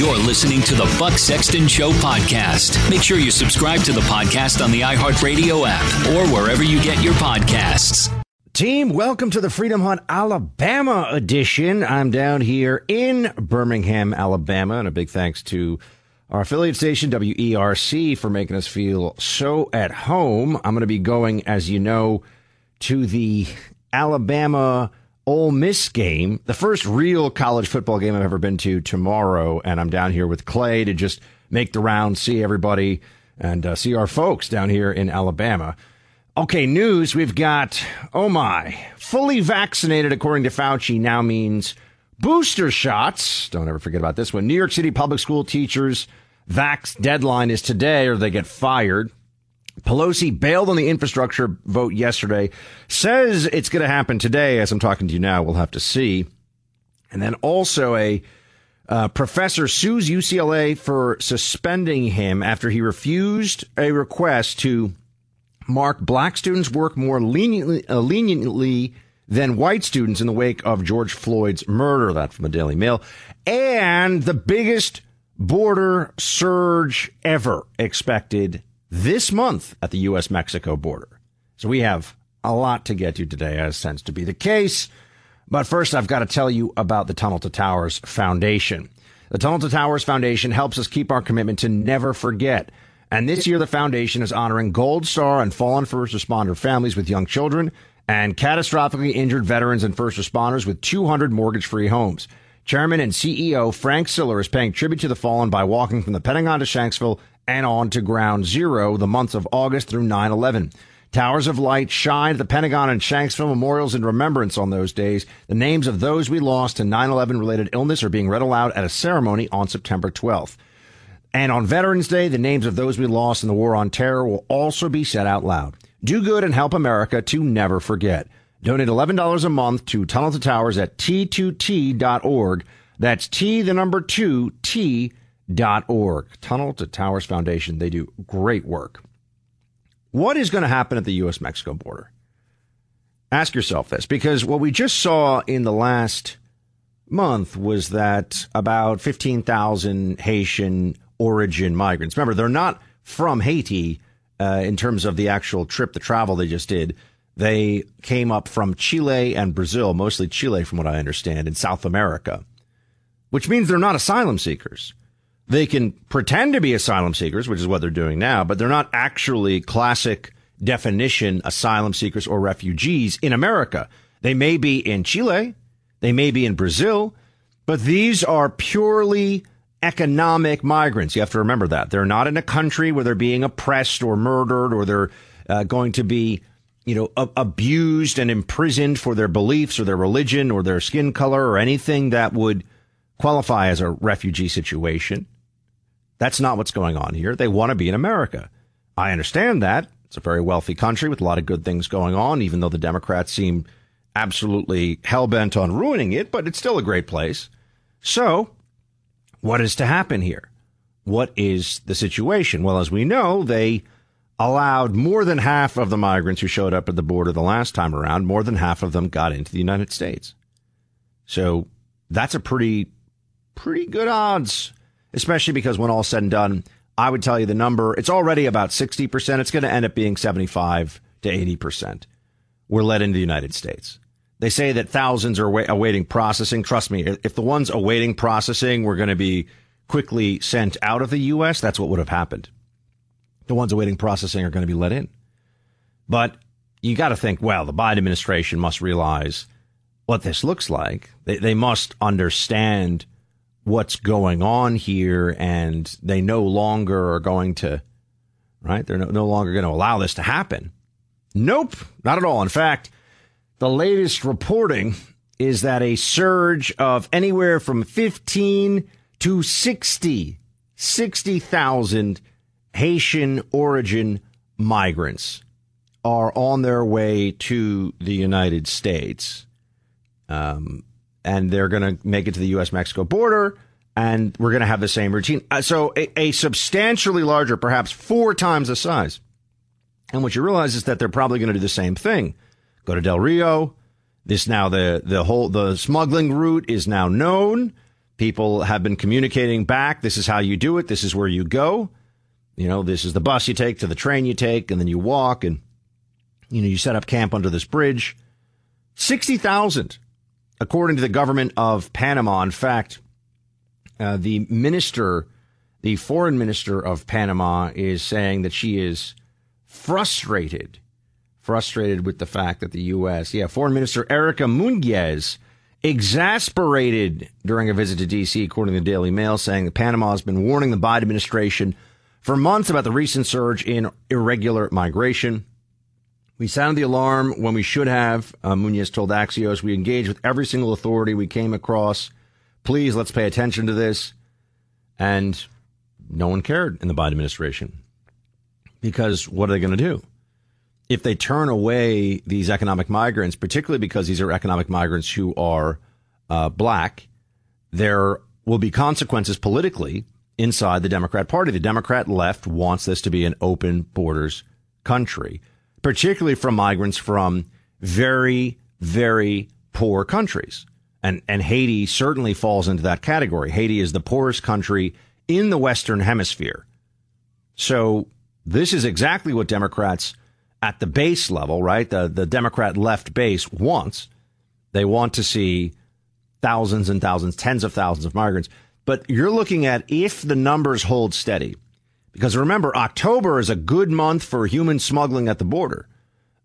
You're listening to the Buck Sexton Show podcast. Make sure you subscribe to the podcast on the iHeartRadio app or wherever you get your podcasts. Team, welcome to the Freedom Hunt Alabama edition. I'm down here in Birmingham, Alabama, and a big thanks to our affiliate station, WERC, for making us feel so at home. I'm going to be going, as you know, to the Alabama Ole Miss game, the first real college football game I've ever been to tomorrow. And I'm down here with Clay to just make the round, see everybody, and uh, see our folks down here in Alabama. Okay, news. We've got, oh my, fully vaccinated, according to Fauci, now means booster shots. Don't ever forget about this one. New York City public school teachers' vax deadline is today or they get fired. Pelosi bailed on the infrastructure vote yesterday, says it's going to happen today. As I'm talking to you now, we'll have to see. And then also a uh, professor sues UCLA for suspending him after he refused a request to mark black students' work more leniently, uh, leniently than white students in the wake of George Floyd's murder. That from the Daily Mail. And the biggest border surge ever expected this month at the U.S. Mexico border. So we have a lot to get to today, as tends to be the case. But first, I've got to tell you about the Tunnel to Towers Foundation. The Tunnel to Towers Foundation helps us keep our commitment to never forget. And this year, the foundation is honoring Gold Star and fallen first responder families with young children and catastrophically injured veterans and first responders with 200 mortgage free homes. Chairman and CEO Frank Siller is paying tribute to the fallen by walking from the Pentagon to Shanksville and on to Ground Zero the months of August through 9 11. Towers of light shine at the Pentagon and Shanksville memorials in remembrance on those days. The names of those we lost to 9 11 related illness are being read aloud at a ceremony on September 12th. And on Veterans Day, the names of those we lost in the war on terror will also be said out loud. Do good and help America to never forget. Donate $11 a month to Tunnel to Towers at t2t.org. That's T, the number two, T org. Tunnel to Towers Foundation. They do great work. What is going to happen at the U.S. Mexico border? Ask yourself this because what we just saw in the last month was that about 15,000 Haitian origin migrants. Remember, they're not from Haiti uh, in terms of the actual trip, the travel they just did. They came up from Chile and Brazil, mostly Chile, from what I understand, in South America, which means they're not asylum seekers. They can pretend to be asylum seekers, which is what they're doing now, but they're not actually classic definition asylum seekers or refugees in America. They may be in Chile, they may be in Brazil, but these are purely economic migrants. You have to remember that. They're not in a country where they're being oppressed or murdered or they're uh, going to be, you know, a- abused and imprisoned for their beliefs or their religion or their skin color or anything that would qualify as a refugee situation. That's not what's going on here. They want to be in America. I understand that. It's a very wealthy country with a lot of good things going on, even though the Democrats seem absolutely hell bent on ruining it, but it's still a great place. So, what is to happen here? What is the situation? Well, as we know, they allowed more than half of the migrants who showed up at the border the last time around, more than half of them got into the United States. So that's a pretty, pretty good odds especially because when all said and done, I would tell you the number, it's already about 60%. It's going to end up being 75 to 80%. We're led into the United States. They say that thousands are awaiting processing. Trust me, if the ones awaiting processing were going to be quickly sent out of the U.S., that's what would have happened. The ones awaiting processing are going to be let in. But you got to think, well, the Biden administration must realize what this looks like. They, they must understand what's going on here and they no longer are going to, right? They're no, no longer going to allow this to happen. Nope, not at all. In fact, the latest reporting is that a surge of anywhere from 15 to 60, 60,000 Haitian origin migrants are on their way to the United States. Um, and they're going to make it to the U.S. Mexico border, and we're going to have the same routine. Uh, so a, a, substantially larger, perhaps four times the size. And what you realize is that they're probably going to do the same thing. Go to Del Rio. This now the the whole the smuggling route is now known. People have been communicating back. This is how you do it. This is where you go. You know, this is the bus you take to the train you take, and then you walk, and you know you set up camp under this bridge. Sixty thousand, according to the government of Panama. In fact, uh, the minister, the foreign minister of Panama, is saying that she is frustrated, frustrated with the fact that the U.S. Yeah, Foreign Minister Erika Mouynes exasperated during a visit to D.C., according to the Daily Mail, saying that Panama has been warning the Biden administration for months about the recent surge in irregular migration. We sounded the alarm when we should have, uh, Mouynes told Axios. We engaged with every single authority we came across. Please, let's pay attention to this. And no one cared in the Biden administration. Because what are they going to do? if they turn away these economic migrants, particularly because these are economic migrants who are uh, black, there will be consequences politically inside the Democrat Party. The Democrat left wants this to be an open borders country, particularly from migrants from very, very poor countries. And, and Haiti certainly falls into that category. Haiti is the poorest country in the Western Hemisphere. So this is exactly what Democrats at the base level, right? The the Democrat left base wants. They want to see thousands and thousands, tens of thousands of migrants. But you're looking at if the numbers hold steady. Because remember, October is a good month for human smuggling at the border.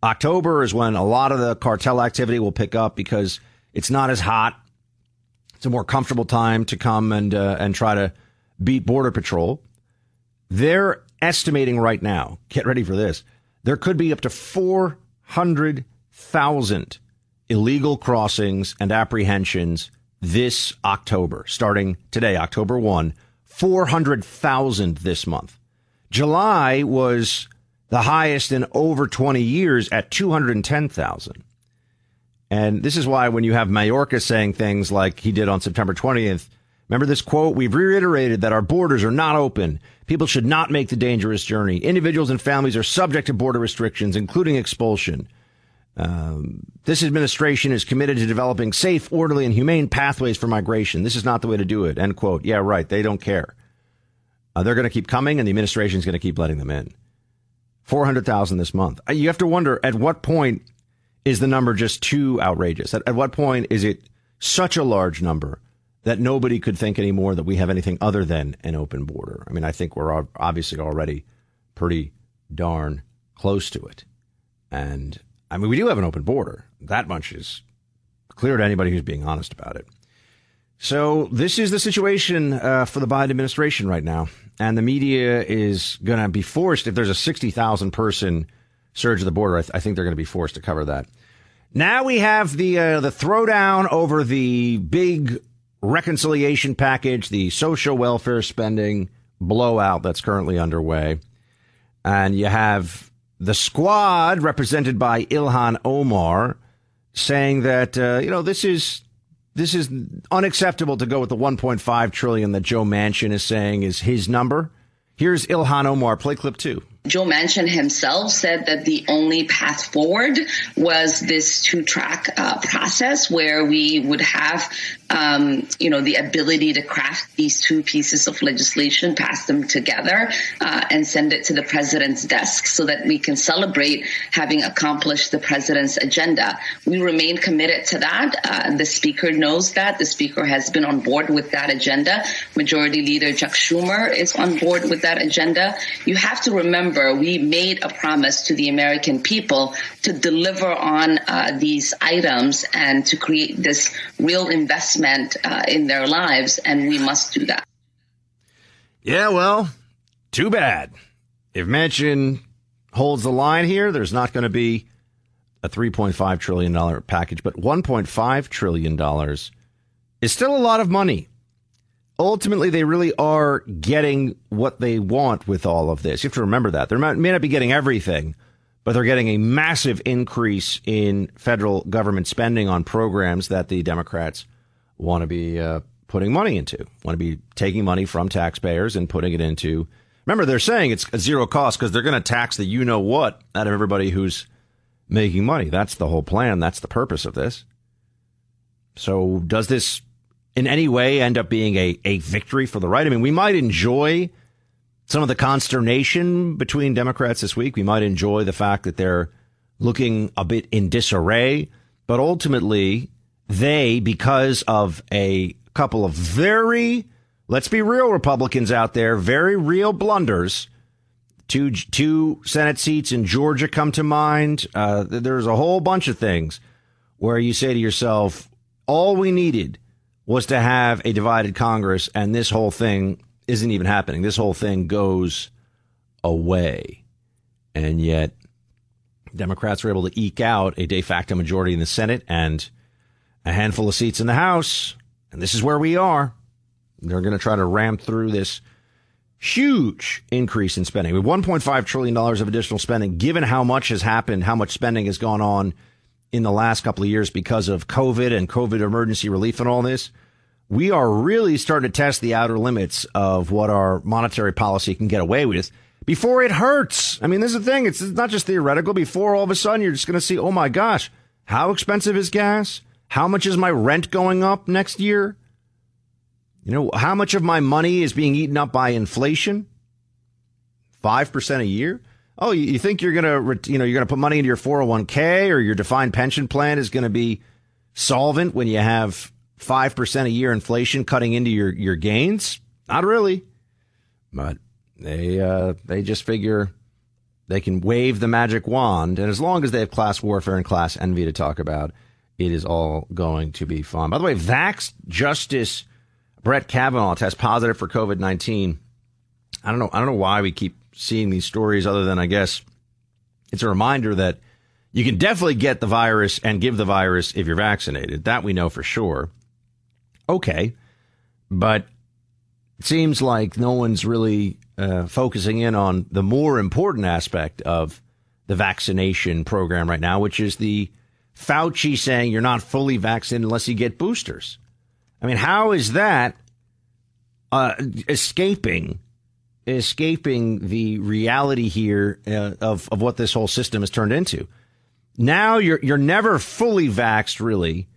October is when a lot of the cartel activity will pick up because it's not as hot. It's a more comfortable time to come and uh, and try to beat border patrol. They're estimating right now. Get ready for this there could be up to 400,000 illegal crossings and apprehensions this October, starting today, October 1, 400,000 this month. July was the highest in over 20 years at 210,000. And this is why when you have Mayorkas saying things like he did on September 20th, Remember this quote? We've reiterated that our borders are not open. People should not make the dangerous journey. Individuals and families are subject to border restrictions, including expulsion. Um, this administration is committed to developing safe, orderly, and humane pathways for migration. This is not the way to do it. End quote. Yeah, right. They don't care. Uh, they're going to keep coming, and the administration is going to keep letting them in. 400,000 this month. Uh, you have to wonder at what point is the number just too outrageous? At, at what point is it such a large number that nobody could think anymore that we have anything other than an open border. I mean, I think we're obviously already pretty darn close to it. And I mean, we do have an open border. That much is clear to anybody who's being honest about it. So this is the situation uh, for the Biden administration right now, and the media is going to be forced. If there's a sixty thousand person surge at the border, I, th- I think they're going to be forced to cover that. Now we have the uh, the throwdown over the big reconciliation package, the social welfare spending blowout that's currently underway. And you have the squad represented by Ilhan Omar saying that, uh, you know, this is this is unacceptable to go with the 1.5 trillion that Joe Manchin is saying is his number. Here's Ilhan Omar. Play clip two. Joe Manchin himself said that the only path forward was this two track uh, process where we would have, um, you know, the ability to craft these two pieces of legislation, pass them together, uh, and send it to the president's desk so that we can celebrate having accomplished the president's agenda. We remain committed to that. Uh, the speaker knows that. The speaker has been on board with that agenda. Majority Leader Chuck Schumer is on board with that agenda. You have to remember remember, we made a promise to the American people to deliver on uh, these items and to create this real investment uh, in their lives, and we must do that. Yeah, well, too bad. If Manchin holds the line here, there's not going to be a $3.5 trillion package, but $1.5 trillion is still a lot of money ultimately they really are getting what they want with all of this. You have to remember that. They may not be getting everything, but they're getting a massive increase in federal government spending on programs that the Democrats want to be uh, putting money into, want to be taking money from taxpayers and putting it into. Remember, they're saying it's a zero cost because they're going to tax the you know what out of everybody who's making money. That's the whole plan. That's the purpose of this. So, does this in any way end up being a, a victory for the right. I mean, we might enjoy some of the consternation between Democrats this week. We might enjoy the fact that they're looking a bit in disarray, but ultimately they, because of a couple of very, let's be real Republicans out there, very real blunders. Two, two Senate seats in Georgia come to mind. Uh, there's a whole bunch of things where you say to yourself, all we needed was to have a divided Congress, and this whole thing isn't even happening. This whole thing goes away. And yet, Democrats were able to eke out a de facto majority in the Senate and a handful of seats in the House. And this is where we are. They're going to try to ram through this huge increase in spending. With $1.5 trillion of additional spending, given how much has happened, how much spending has gone on in the last couple of years because of COVID and COVID emergency relief and all this, we are really starting to test the outer limits of what our monetary policy can get away with before it hurts. I mean, this is the thing. It's not just theoretical. Before all of a sudden you're just going to see, oh my gosh, how expensive is gas? How much is my rent going up next year? You know, how much of my money is being eaten up by inflation? 5% a year? Oh, you think you're going to, you know, you're going to put money into your 401k or your defined pension plan is going to be solvent when you have 5% a year inflation cutting into your, your gains? Not really. But they, uh, they just figure they can wave the magic wand. And as long as they have class warfare and class envy to talk about, it is all going to be fun. By the way, Vax Justice Brett Kavanaugh tests positive for COVID 19. I don't know. I don't know why we keep seeing these stories other than I guess it's a reminder that you can definitely get the virus and give the virus if you're vaccinated. That we know for sure. Okay. But it seems like no one's really uh, focusing in on the more important aspect of the vaccination program right now, which is the Fauci saying you're not fully vaccinated unless you get boosters. I mean, how is that uh, escaping escaping the reality here uh, of of what this whole system has turned into? Now you're you're never fully vaxxed, really,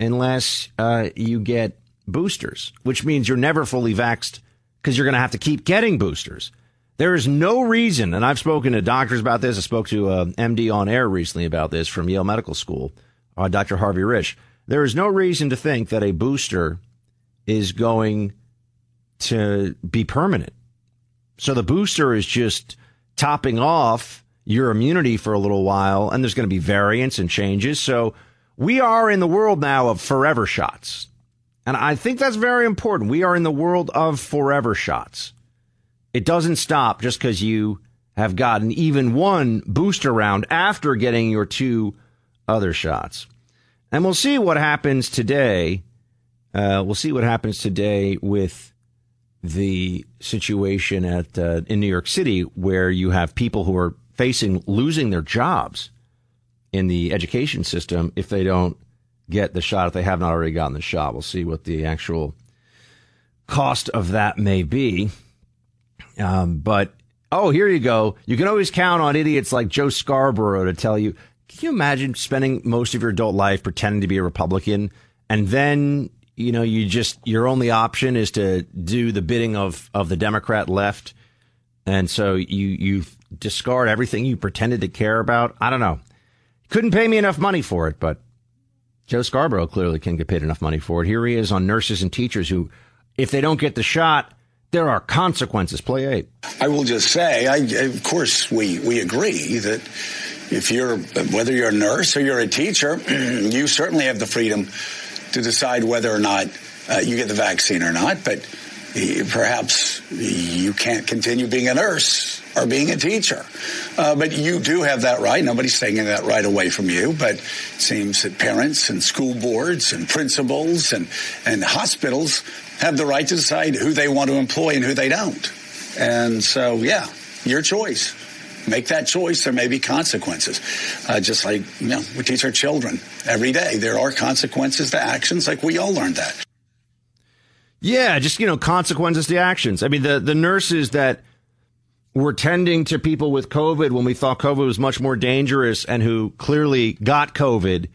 unless uh, you get boosters, which means you're never fully vaxxed because you're going to have to keep getting boosters. There is no reason, and I've spoken to doctors about this. I spoke to a uh, MD on air recently about this from Yale Medical School, uh, Dr. Harvey Risch. There is no reason to think that a booster is going to be permanent. So the booster is just topping off your immunity for a little while, and there's going to be variants and changes. So we are in the world now of forever shots. And I think that's very important. We are in the world of forever shots. It doesn't stop just because you have gotten even one booster round after getting your two other shots. And we'll see what happens today. Uh, we'll see what happens today with the situation at uh, in New York City, where you have people who are facing losing their jobs in the education system if they don't get the shot, if they have not already gotten the shot. We'll see what the actual cost of that may be. Um, but oh, here you go. You can always count on idiots like Joe Scarborough to tell you. Can you imagine spending most of your adult life pretending to be a Republican and then you know you just your only option is to do the bidding of of the Democrat left, and so you you discard everything you pretended to care about. I don't know. Couldn't pay me enough money for it, but Joe Scarborough clearly can get paid enough money for it. Here he is on nurses and teachers who, if they don't get the shot, there are consequences. Play eight. I will just say, I, of course, we, we agree that if you're, whether you're a nurse or you're a teacher, you certainly have the freedom to decide whether or not uh, you get the vaccine or not. But perhaps you can't continue being a nurse or being a teacher. Uh, but you do have that right. Nobody's taking that right away from you. But it seems that parents and school boards and principals and, and hospitals have the right to decide who they want to employ and who they don't. And so, yeah, your choice. Make that choice. There may be consequences. Uh, just like, you know, we teach our children every day. There are consequences to actions, like we all learned that. Yeah, just, you know, consequences to actions. I mean, the, the nurses that were tending to people with COVID when we thought COVID was much more dangerous and who clearly got COVID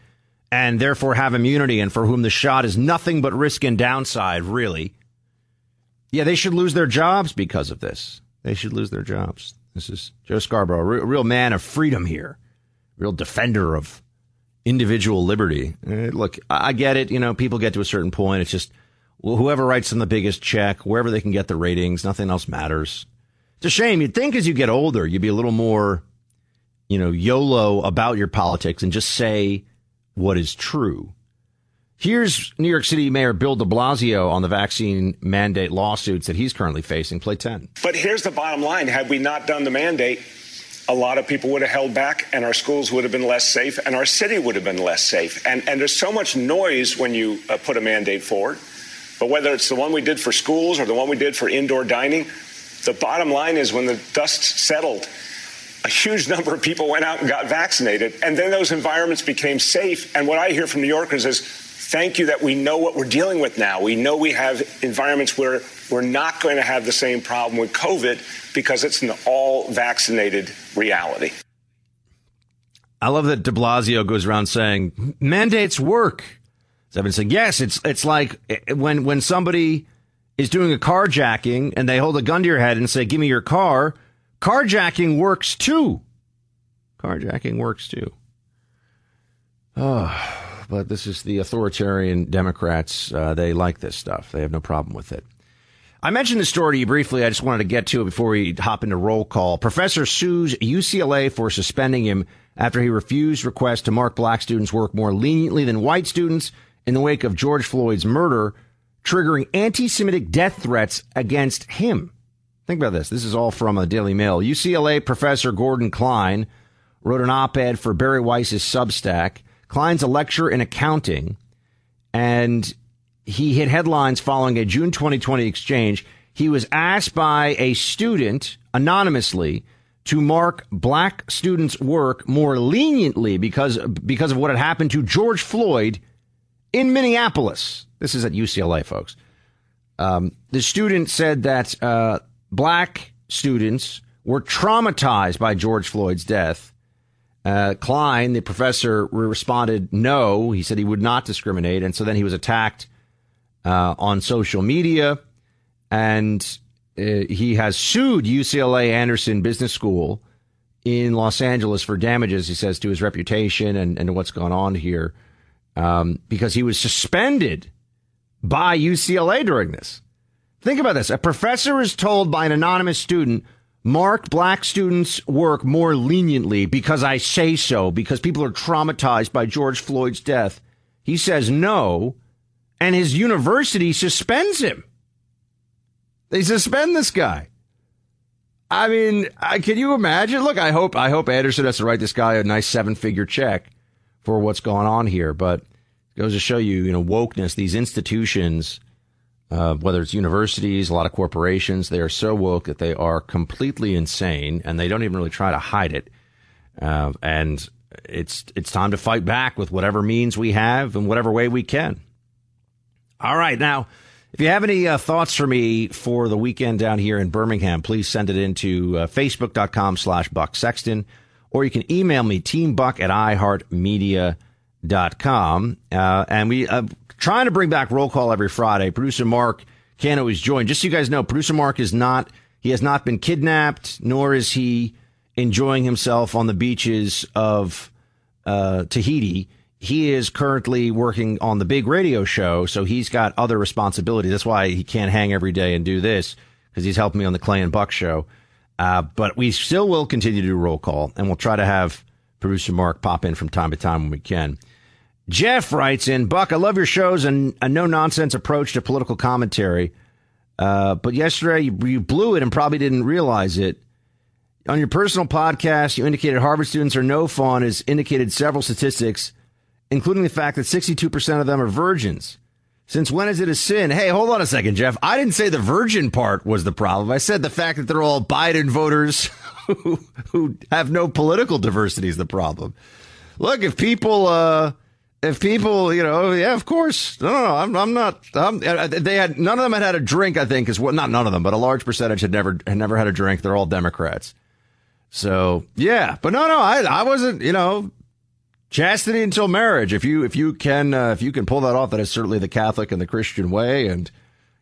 and therefore have immunity and for whom the shot is nothing but risk and downside, really, yeah, they should lose their jobs because of this. They should lose their jobs. This is Joe Scarborough, a real man of freedom here, real defender of individual liberty. Uh, look, I get it. You know, people get to a certain point. It's just well, whoever writes them the biggest check, wherever they can get the ratings, nothing else matters. It's a shame. You'd think as you get older, you'd be a little more, you know, YOLO about your politics and just say what is true. Here's New York City Mayor Bill de Blasio on the vaccine mandate lawsuits that he's currently facing. Play 10. But here's the bottom line had we not done the mandate, a lot of people would have held back and our schools would have been less safe and our city would have been less safe. And, and there's so much noise when you uh, put a mandate forward. But whether it's the one we did for schools or the one we did for indoor dining, the bottom line is when the dust settled, a huge number of people went out and got vaccinated. And then those environments became safe. And what I hear from New Yorkers is, thank you that we know what we're dealing with now. We know we have environments where we're not going to have the same problem with COVID because it's an all vaccinated reality. I love that de Blasio goes around saying mandates work. I've been saying, yes, it's, it's like eh, eh, when, when somebody is doing a carjacking and they hold a gun to your head and say, give me your car. Carjacking works too. Carjacking works too. Oh but this is the authoritarian Democrats. Uh, they like this stuff. They have no problem with it. I mentioned the story to you briefly. I just wanted to get to it before we hop into roll call. Professor sues UCLA for suspending him after he refused requests to mark black students' work more leniently than white students in the wake of George Floyd's murder, triggering anti-Semitic death threats against him. Think about this. This is all from a Daily Mail. UCLA professor Gordon Klein wrote an op-ed for Bari Weiss's Substack Klein's a lecturer in accounting, and he hit headlines following a June 2020 exchange. He was asked by a student anonymously to mark black students' work more leniently because because of what had happened to George Floyd in Minneapolis. This is at UCLA, folks. Um, the student said that uh, black students were traumatized by George Floyd's death uh, Klein, the professor, responded no. He said he would not discriminate. And so then he was attacked uh, on social media. And uh, he has sued UCLA Anderson Business School in Los Angeles for damages, he says, to his reputation and, and what's gone on here um, because he was suspended by UCLA during this. Think about this. A professor is told by an anonymous student mark black students' work more leniently because I say so, because people are traumatized by George Floyd's death. He says no, and his university suspends him. They suspend this guy. I mean, I, can you imagine? Look, I hope I hope Anderson has to write this guy a nice seven figure check for what's going on here. But it goes to show you, you know, wokeness. These institutions uh, whether it's universities, a lot of corporations, they are so woke that they are completely insane, and they don't even really try to hide it. Uh, and it's it's time to fight back with whatever means we have and whatever way we can. All right, now. If you have any uh, thoughts for me for the weekend down here in Birmingham, please send it into uh, facebook.com slash Buck Sexton, or you can email me, teambuck at iheartmedia.com. Uh, and we, uh, trying to bring back roll call every Friday. Producer Mark can't always join. Just so you guys know, producer Mark is not, he has not been kidnapped, nor is he enjoying himself on the beaches of uh, Tahiti. He is currently working on the big radio show, so he's got other responsibilities. That's why he can't hang every day and do this because he's helping me on the Clay and Buck show. Uh, but we still will continue to do roll call, and we'll try to have producer Mark pop in from time to time when we can. Jeff writes in, Buck, I love your shows and a no nonsense approach to political commentary. Uh, but yesterday you, you blew it and probably didn't realize it. On your personal podcast, you indicated Harvard students are no fun, has indicated several statistics, including the fact that 62% of them are virgins. Since when is it a sin? Hey, hold on a second, Jeff. I didn't say the virgin part was the problem. I said the fact that they're all Biden voters who, who have no political diversity is the problem. Look, if people, uh, if people, you know, yeah, of course. No, no, no I'm, I'm not. I'm, they had none of them had had a drink. I think is what not none of them, but a large percentage had never had never had a drink. They're all Democrats. So yeah, but no, no, I I wasn't. You know, chastity until marriage. If you if you can uh, if you can pull that off, that is certainly the Catholic and the Christian way. And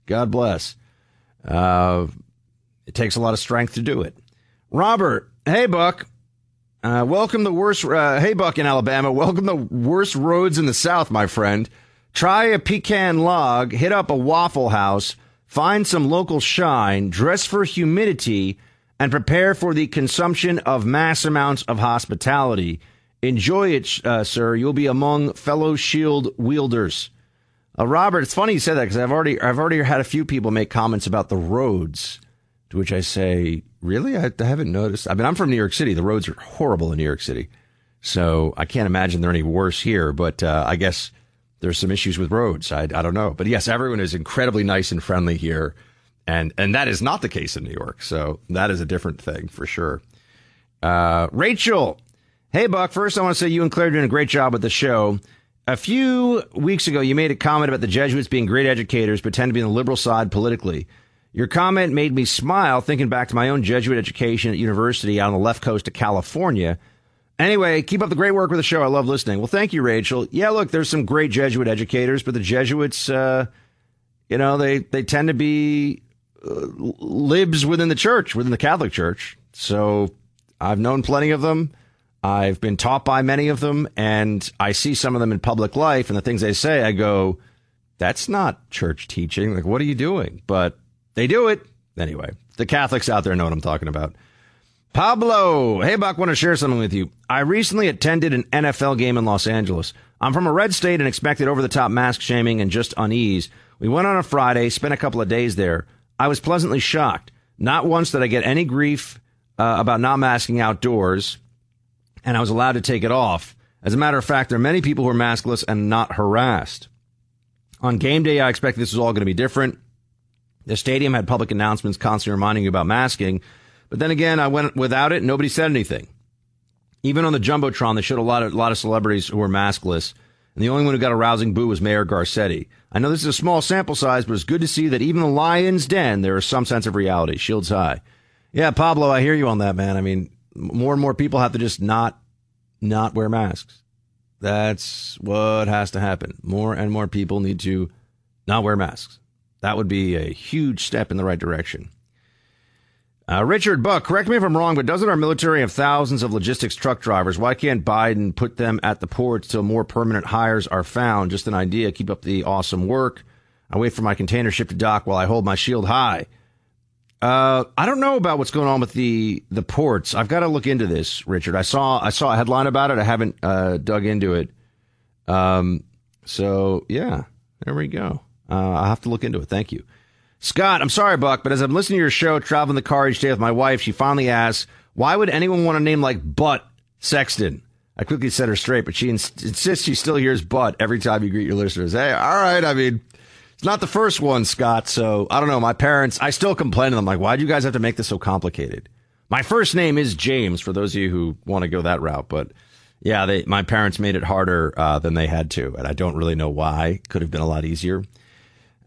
God bless. Uh, it takes a lot of strength to do it. Robert, hey Buck, uh, welcome the worst. Uh, hey Buck in Alabama, welcome the worst roads in the South, my friend. Try a pecan log, hit up a Waffle House, find some local shine, dress for humidity, and prepare for the consumption of mass amounts of hospitality. Enjoy it, uh, sir. You'll be among fellow shield wielders. Uh, Robert, it's funny you said that because I've already I've already had a few people make comments about the roads, to which I say, really, I, I haven't noticed. I mean, I'm from New York City. The roads are horrible in New York City, so I can't imagine they're any worse here. But uh, I guess there's some issues with roads. I, I don't know, but yes, everyone is incredibly nice and friendly here, and and that is not the case in New York. So that is a different thing for sure. Uh, Rachel Hey, Buck. First, I want to say you and Clay are doing a great job with the show. A few weeks ago, you made a comment about the Jesuits being great educators, but tend to be on the liberal side politically. Your comment made me smile thinking back to my own Jesuit education at university on the left coast of California. Anyway, keep up the great work with the show. I love listening. Well, thank you, Rachel. Yeah, look, there's some great Jesuit educators, but the Jesuits, uh, you know, they, they tend to be uh, libs within the church, within the Catholic Church. So I've known plenty of them. I've been taught by many of them, and I see some of them in public life, and the things they say, I go, that's not church teaching. Like, what are you doing? But they do it. Anyway, the Catholics out there know what I'm talking about. Pablo, hey, Buck, want to share something with you. I recently attended an NFL game in Los Angeles. I'm from a red state and expected over the top mask shaming and just unease. We went on a Friday, spent a couple of days there. I was pleasantly shocked. Not once did I get any grief uh, about not masking outdoors and I was allowed to take it off. As a matter of fact, there are many people who are maskless and not harassed. On game day, I expected this was all going to be different. The stadium had public announcements constantly reminding you about masking. But then again, I went without it. Nobody said anything. Even on the Jumbotron, they showed a lot of, a lot of celebrities who were maskless. And the only one who got a rousing boo was Mayor Garcetti. I know this is a small sample size, but it's good to see that even the lion's den, there is some sense of reality. Shields high. Yeah, Pablo, I hear you on that, man. I mean, more and more people have to just not not wear masks. That's what has to happen. More and more people need to not wear masks. That would be a huge step in the right direction. Uh, Richard Buck, correct me if I'm wrong, but doesn't our military have thousands of logistics truck drivers? Why can't Biden put them at the ports till more permanent hires are found? Just an idea. Keep up the awesome work. I wait for my container ship to dock while I hold my shield high. Uh, I don't know about what's going on with the the ports. I've got to look into this, Richard. I saw I saw a headline about it. I haven't uh, dug into it. Um, so yeah, there we go. Uh, I'll have to look into it. Thank you, Scott. I'm sorry, Buck, but as I'm listening to your show, traveling the car each day with my wife, she finally asks, "Why would anyone want a name like Butt Sexton?" I quickly set her straight, but she ins- insists she still hears "butt" every time you greet your listeners. Hey, all right. I mean, it's not the first one, Scott. So I don't know. My parents, I still complain to them, like, why do you guys have to make this so complicated? My first name is James, for those of you who want to go that route. But yeah, they, my parents made it harder uh, than they had to. And I don't really know why. Could have been a lot easier.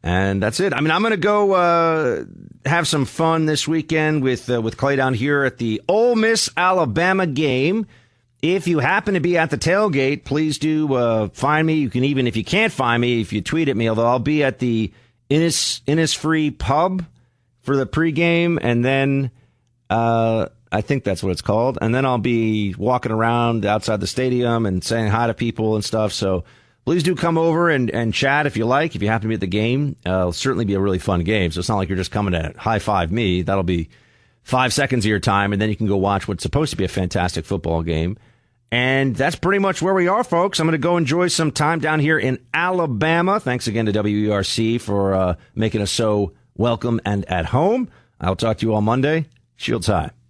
And that's it. I mean, I'm going to go uh, have some fun this weekend with uh, with Clay down here at the Ole Miss Alabama game. If you happen to be at the tailgate, please do uh, find me. You can even, if you can't find me, if you tweet at me, although I'll be at the Innis, Innisfree pub for the pregame, and then uh, I think that's what it's called. And then I'll be walking around outside the stadium and saying hi to people and stuff. So please do come over and, and chat if you like. If you happen to be at the game, uh, it'll certainly be a really fun game. So it's not like you're just coming to high five me. That'll be five seconds of your time, and then you can go watch what's supposed to be a fantastic football game. And that's pretty much where we are, folks. I'm going to go enjoy some time down here in Alabama. Thanks again to WERC for uh, making us so welcome and at home. I'll talk to you all Monday. Shields high.